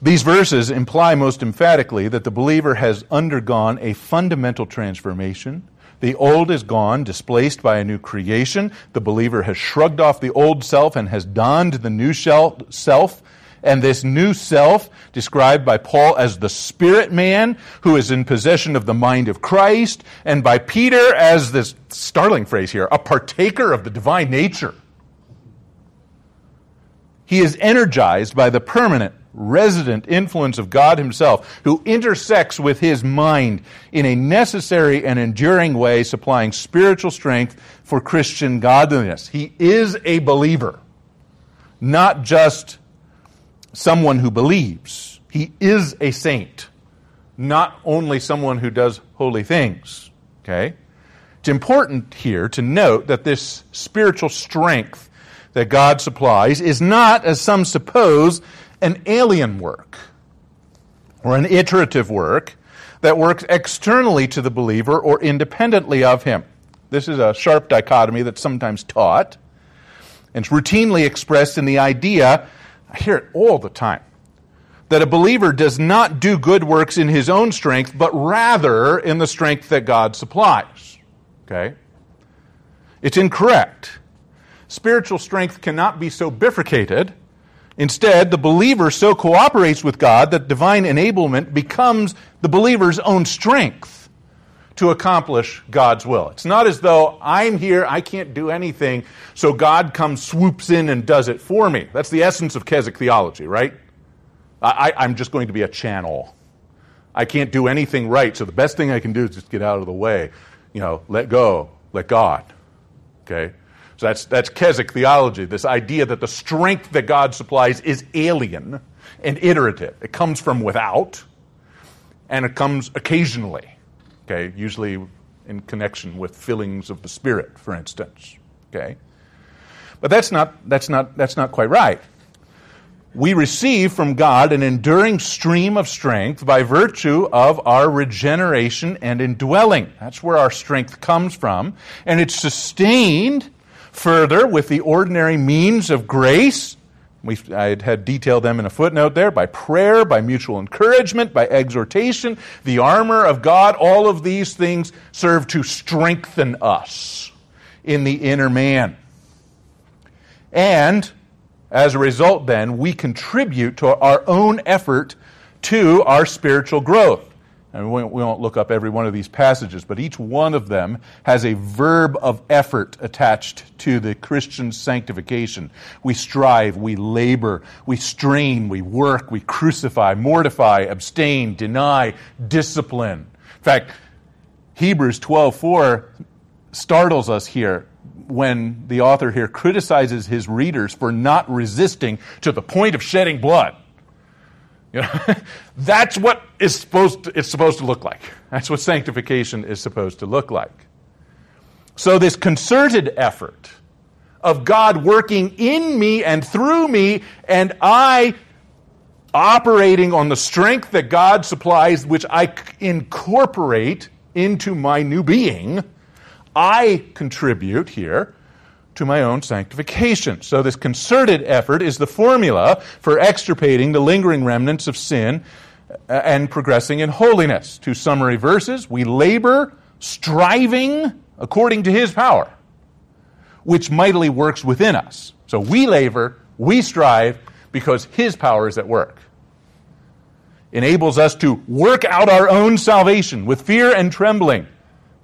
[SPEAKER 1] These verses imply most emphatically that the believer has undergone a fundamental transformation. The old is gone, displaced by a new creation. The believer has shrugged off the old self and has donned the new self. And this new self, described by Paul as the spirit man, who is in possession of the mind of Christ, and by Peter as this startling phrase here, a partaker of the divine nature. He is energized by the permanent resident influence of God Himself, who intersects with His mind in a necessary and enduring way, supplying spiritual strength for Christian godliness. He is a believer, not just someone who believes. He is a saint, not only someone who does holy things. Okay? It's important here to note that this spiritual strength that God supplies is not, as some suppose, an alien work or an iterative work that works externally to the believer or independently of him. This is a sharp dichotomy that's sometimes taught. And it's routinely expressed in the idea, I hear it all the time, that a believer does not do good works in his own strength, but rather in the strength that God supplies. Okay? It's incorrect. Spiritual strength cannot be so bifurcated Instead, the believer so cooperates with God that divine enablement becomes the believer's own strength to accomplish God's will. It's not as though I'm here, I can't do anything, so God comes, swoops in, and does it for me. That's the essence of Keswick theology, right? I, I'm just going to be a channel. I can't do anything right, so the best thing I can do is just get out of the way. You know, let go, let God. Okay? So that's, that's Keswick theology, this idea that the strength that God supplies is alien and iterative. It comes from without, and it comes occasionally, okay, usually in connection with fillings of the Spirit, for instance. Okay? But that's not, that's not, that's not quite right. We receive from God an enduring stream of strength by virtue of our regeneration and indwelling. That's where our strength comes from. And it's sustained Further, with the ordinary means of grace, we I had detailed them in a footnote there by prayer, by mutual encouragement, by exhortation, the armor of God, all of these things serve to strengthen us in the inner man. And as a result, then, we contribute to our own effort to our spiritual growth. And we won't look up every one of these passages, but each one of them has a verb of effort attached to the Christian sanctification. We strive, we labor, we strain, we work, we crucify, mortify, abstain, deny, discipline. In fact, Hebrews 12:4 startles us here when the author here criticizes his readers for not resisting to the point of shedding blood. You know, that's what is supposed to, it's supposed to look like. That's what sanctification is supposed to look like. So this concerted effort of God working in me and through me, and I operating on the strength that God supplies, which I incorporate into my new being, I contribute here to my own sanctification. So, this concerted effort is the formula for extirpating the lingering remnants of sin Uh, and progressing in holiness. Two summary verses We labor, striving according to his power, which mightily works within us. So, we labor, we strive because his power is at work. Enables us to work out our own salvation with fear and trembling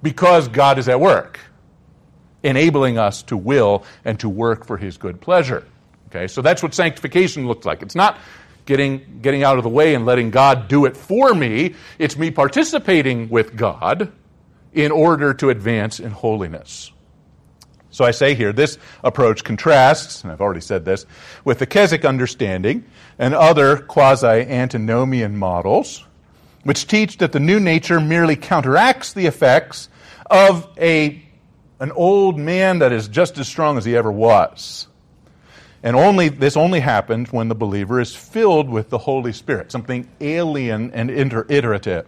[SPEAKER 1] because God is at work enabling us to will and to work for his good pleasure. Okay, so that's what sanctification looks like. It's not getting, getting out of the way and letting God do it for me, it's me participating with God in order to advance in holiness. So I say here, this approach contrasts, and I've already said this, with the Keswick understanding and other quasi antinomian models, which teach that the new nature merely counteracts the effects of a an old man that is just as strong as he ever was. And only this only happens when the believer is filled with the Holy Spirit, something alien and iterative.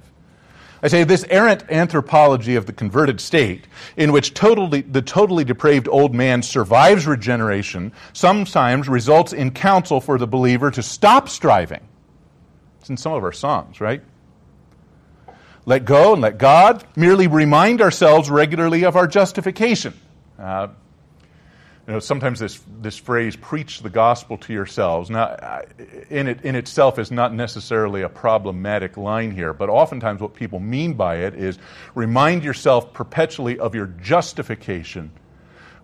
[SPEAKER 1] I say this errant anthropology of the converted state, in which totally, the totally depraved old man survives regeneration, sometimes results in counsel for the believer to stop striving. It's in some of our songs, right? let go and let God, merely remind ourselves regularly of our justification. Uh, you know, sometimes this, this phrase, preach the gospel to yourselves, now, in, it, in itself is not necessarily a problematic line here, but oftentimes what people mean by it is remind yourself perpetually of your justification.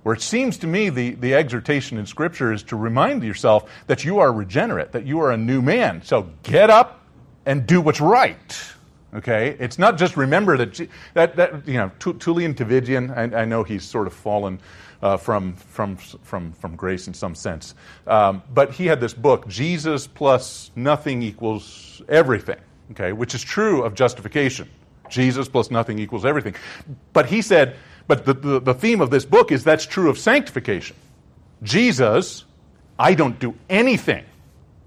[SPEAKER 1] Where it seems to me the, the exhortation in Scripture is to remind yourself that you are regenerate, that you are a new man. So get up and do what's right. Okay, it's not just remember that that, that you know Tullian Tchividjian. I, I know he's sort of fallen uh, from from from from grace in some sense, um, but he had this book, Jesus plus nothing equals everything. Okay, which is true of justification. Jesus plus nothing equals everything. But he said, but the, the, the theme of this book is that's true of sanctification. Jesus, I don't do anything.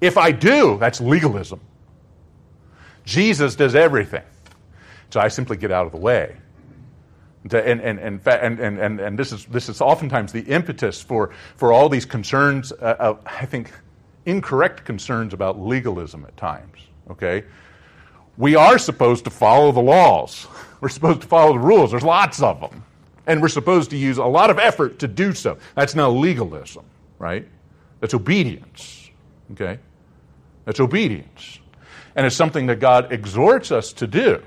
[SPEAKER 1] If I do, that's legalism. Jesus does everything. So I simply get out of the way. And, and, and, and, and, and this, is, this is oftentimes the impetus for, for all these concerns, uh, uh, I think, incorrect concerns about legalism at times. Okay? We are supposed to follow the laws, we're supposed to follow the rules. There's lots of them. And we're supposed to use a lot of effort to do so. That's not legalism, right? That's obedience. Okay? That's obedience. And it's something that God exhorts us to do.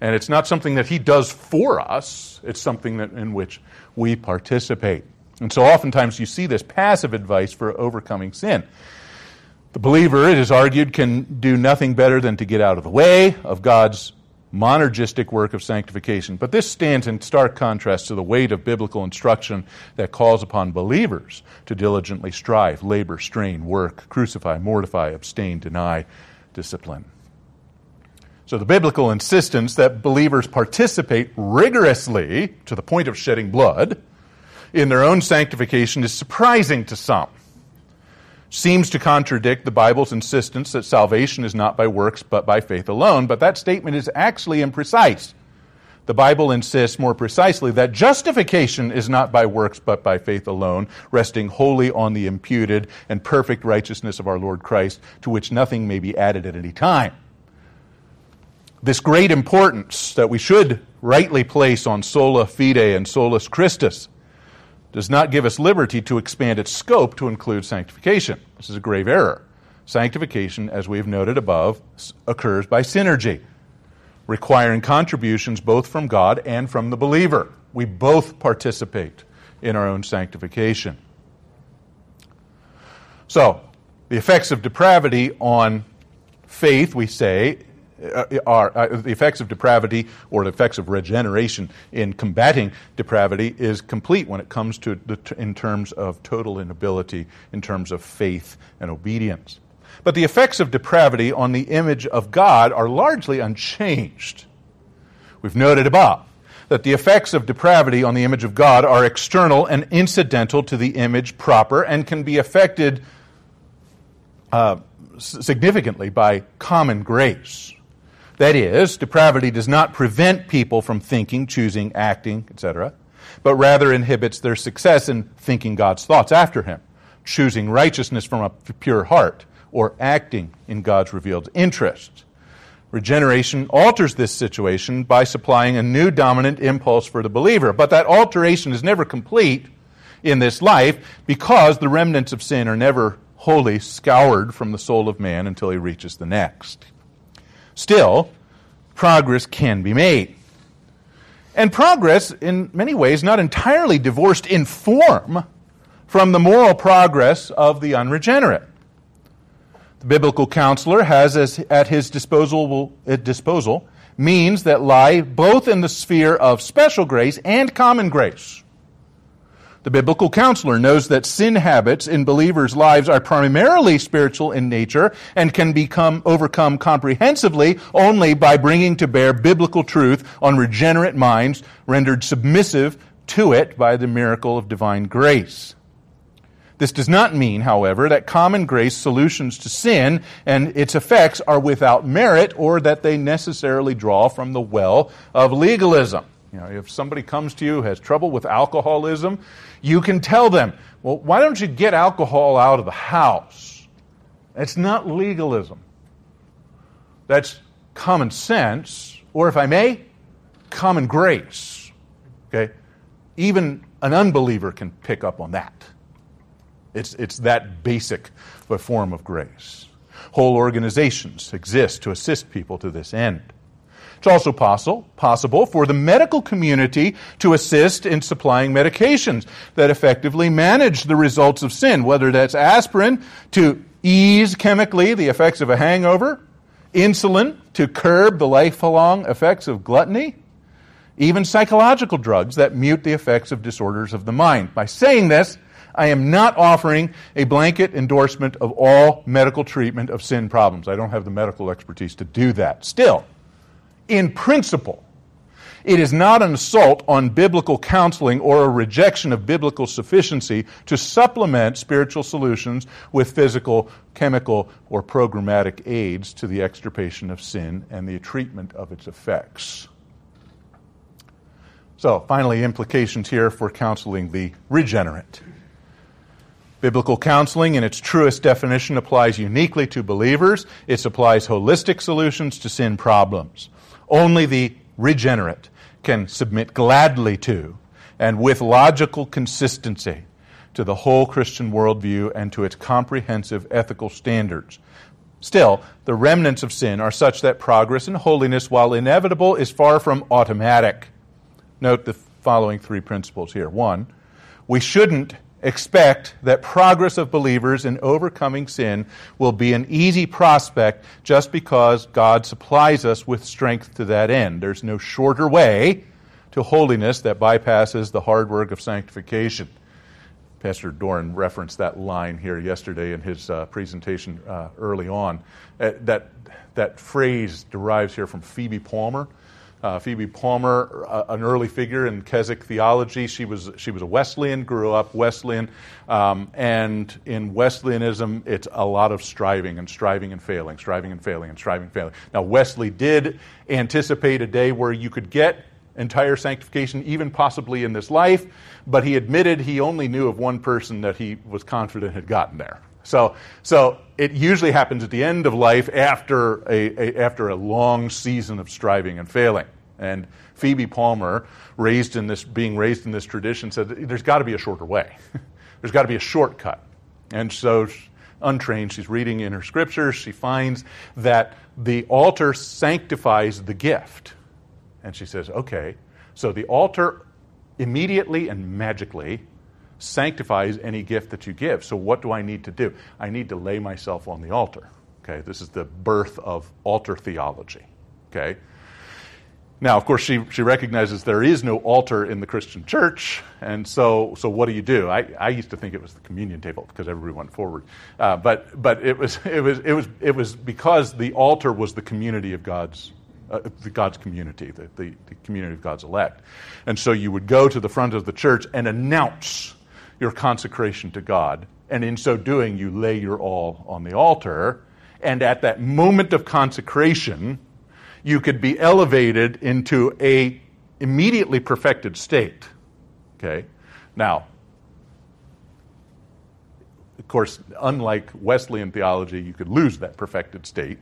[SPEAKER 1] And it's not something that He does for us, it's something that, in which we participate. And so oftentimes you see this passive advice for overcoming sin. The believer, it is argued, can do nothing better than to get out of the way of God's monergistic work of sanctification. But this stands in stark contrast to the weight of biblical instruction that calls upon believers to diligently strive, labor, strain, work, crucify, mortify, abstain, deny, discipline. So, the biblical insistence that believers participate rigorously to the point of shedding blood in their own sanctification is surprising to some. Seems to contradict the Bible's insistence that salvation is not by works but by faith alone, but that statement is actually imprecise. The Bible insists more precisely that justification is not by works but by faith alone, resting wholly on the imputed and perfect righteousness of our Lord Christ, to which nothing may be added at any time. This great importance that we should rightly place on sola fide and solus Christus does not give us liberty to expand its scope to include sanctification. This is a grave error. Sanctification, as we have noted above, occurs by synergy requiring contributions both from God and from the believer. We both participate in our own sanctification. So, the effects of depravity on faith, we say, are uh, the effects of depravity or the effects of regeneration in combating depravity is complete when it comes to the, in terms of total inability, in terms of faith and obedience. But the effects of depravity on the image of God are largely unchanged. We've noted above that the effects of depravity on the image of God are external and incidental to the image proper and can be affected uh, significantly by common grace. That is, depravity does not prevent people from thinking, choosing, acting, etc., but rather inhibits their success in thinking God's thoughts after Him, choosing righteousness from a pure heart, or acting in God's revealed interests. Regeneration alters this situation by supplying a new dominant impulse for the believer, but that alteration is never complete in this life because the remnants of sin are never wholly scoured from the soul of man until he reaches the next. Still, progress can be made. And progress, in many ways, not entirely divorced in form from the moral progress of the unregenerate. The biblical counselor has as, at his disposal, disposal means that lie both in the sphere of special grace and common grace. The biblical counselor knows that sin habits in believers' lives are primarily spiritual in nature and can become overcome comprehensively only by bringing to bear biblical truth on regenerate minds rendered submissive to it by the miracle of divine grace. This does not mean, however, that common grace solutions to sin and its effects are without merit or that they necessarily draw from the well of legalism. You know, if somebody comes to you has trouble with alcoholism, you can tell them, well, why don't you get alcohol out of the house? That's not legalism. That's common sense, or if I may, common grace. Okay? Even an unbeliever can pick up on that. It's, it's that basic a form of grace. Whole organizations exist to assist people to this end. It's also possible, possible for the medical community to assist in supplying medications that effectively manage the results of sin, whether that's aspirin to ease chemically the effects of a hangover, insulin to curb the lifelong effects of gluttony, even psychological drugs that mute the effects of disorders of the mind. By saying this, I am not offering a blanket endorsement of all medical treatment of sin problems. I don't have the medical expertise to do that. Still, in principle, it is not an assault on biblical counseling or a rejection of biblical sufficiency to supplement spiritual solutions with physical, chemical, or programmatic aids to the extirpation of sin and the treatment of its effects. So, finally, implications here for counseling the regenerate. Biblical counseling, in its truest definition, applies uniquely to believers. It supplies holistic solutions to sin problems. Only the regenerate can submit gladly to and with logical consistency to the whole Christian worldview and to its comprehensive ethical standards. Still, the remnants of sin are such that progress in holiness, while inevitable, is far from automatic. Note the following three principles here. One, we shouldn't expect that progress of believers in overcoming sin will be an easy prospect just because God supplies us with strength to that end. There's no shorter way to holiness that bypasses the hard work of sanctification. Pastor Doran referenced that line here yesterday in his uh, presentation uh, early on. Uh, that, that phrase derives here from Phoebe Palmer. Uh, Phoebe Palmer, uh, an early figure in Keswick theology, she was she was a Wesleyan, grew up Wesleyan, um, and in Wesleyanism, it's a lot of striving and striving and failing, striving and failing and striving and failing. Now Wesley did anticipate a day where you could get entire sanctification, even possibly in this life, but he admitted he only knew of one person that he was confident had gotten there. So, so it usually happens at the end of life after a, a, after a long season of striving and failing. And Phoebe Palmer, raised in this, being raised in this tradition, said there's got to be a shorter way. there's got to be a shortcut. And so, untrained, she's reading in her scriptures. She finds that the altar sanctifies the gift. And she says, okay, so the altar immediately and magically sanctifies any gift that you give. So, what do I need to do? I need to lay myself on the altar. Okay, this is the birth of altar theology. Okay. Now, of course, she, she recognizes there is no altar in the Christian church, and so, so what do you do? I, I used to think it was the communion table because everybody went forward. Uh, but but it, was, it, was, it, was, it was because the altar was the community of God's uh, the God's community, the, the, the, community of God's elect. And so you would go to the front of the church and announce your consecration to God. And in so doing, you lay your all on the altar. And at that moment of consecration, you could be elevated into a immediately perfected state. Okay? Now, of course, unlike Wesleyan theology, you could lose that perfected state,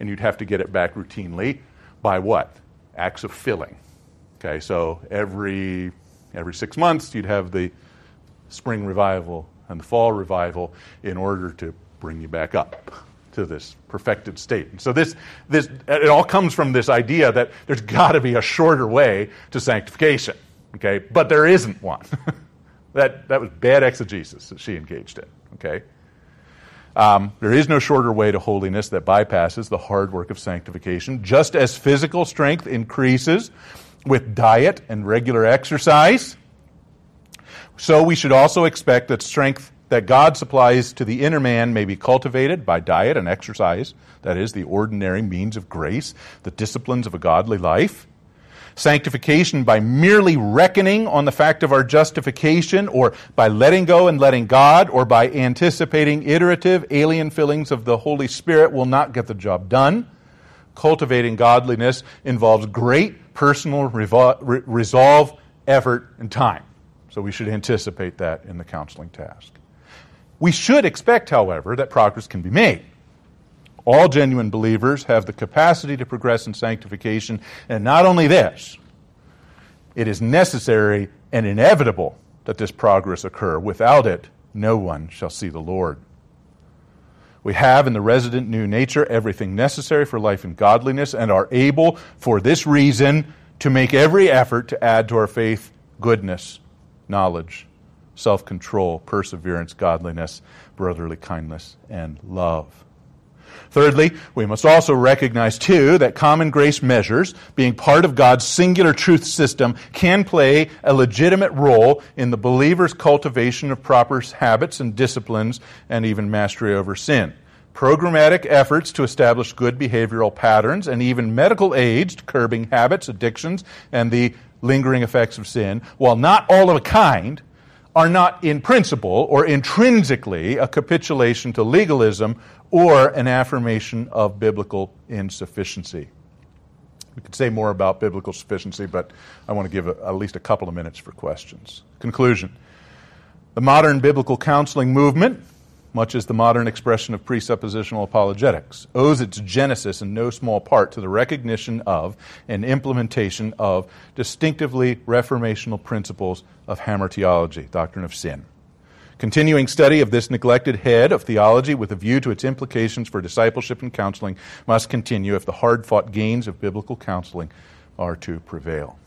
[SPEAKER 1] and you'd have to get it back routinely by what? Acts of filling. Okay, so every every six months you'd have the spring revival and the fall revival in order to bring you back up to this perfected state. So this this it all comes from this idea that there's got to be a shorter way to sanctification. Okay, but there isn't one. that that was bad exegesis that she engaged in. Okay. Um, there is no shorter way to holiness that bypasses the hard work of sanctification. Just as physical strength increases with diet and regular exercise, so we should also expect that strength that God supplies to the inner man may be cultivated by diet and exercise, that is, the ordinary means of grace, the disciplines of a godly life. Sanctification by merely reckoning on the fact of our justification, or by letting go and letting God, or by anticipating iterative alien fillings of the Holy Spirit will not get the job done. Cultivating godliness involves great personal revol- re- resolve, effort, and time. So we should anticipate that in the counseling task. We should expect, however, that progress can be made. All genuine believers have the capacity to progress in sanctification, and not only this, it is necessary and inevitable that this progress occur. Without it, no one shall see the Lord. We have in the resident new nature everything necessary for life and godliness, and are able, for this reason, to make every effort to add to our faith goodness, knowledge, self control, perseverance, godliness, brotherly kindness, and love. Thirdly, we must also recognize, too, that common grace measures, being part of God's singular truth system, can play a legitimate role in the believer's cultivation of proper habits and disciplines and even mastery over sin. Programmatic efforts to establish good behavioral patterns and even medical aids to curbing habits, addictions, and the lingering effects of sin, while not all of a kind, are not in principle or intrinsically a capitulation to legalism or an affirmation of biblical insufficiency. We could say more about biblical sufficiency, but I want to give a, at least a couple of minutes for questions. Conclusion The modern biblical counseling movement, much as the modern expression of presuppositional apologetics, owes its genesis in no small part to the recognition of and implementation of distinctively reformational principles of hamartiology, doctrine of sin. Continuing study of this neglected head of theology with a view to its implications for discipleship and counseling must continue if the hard fought gains of biblical counseling are to prevail.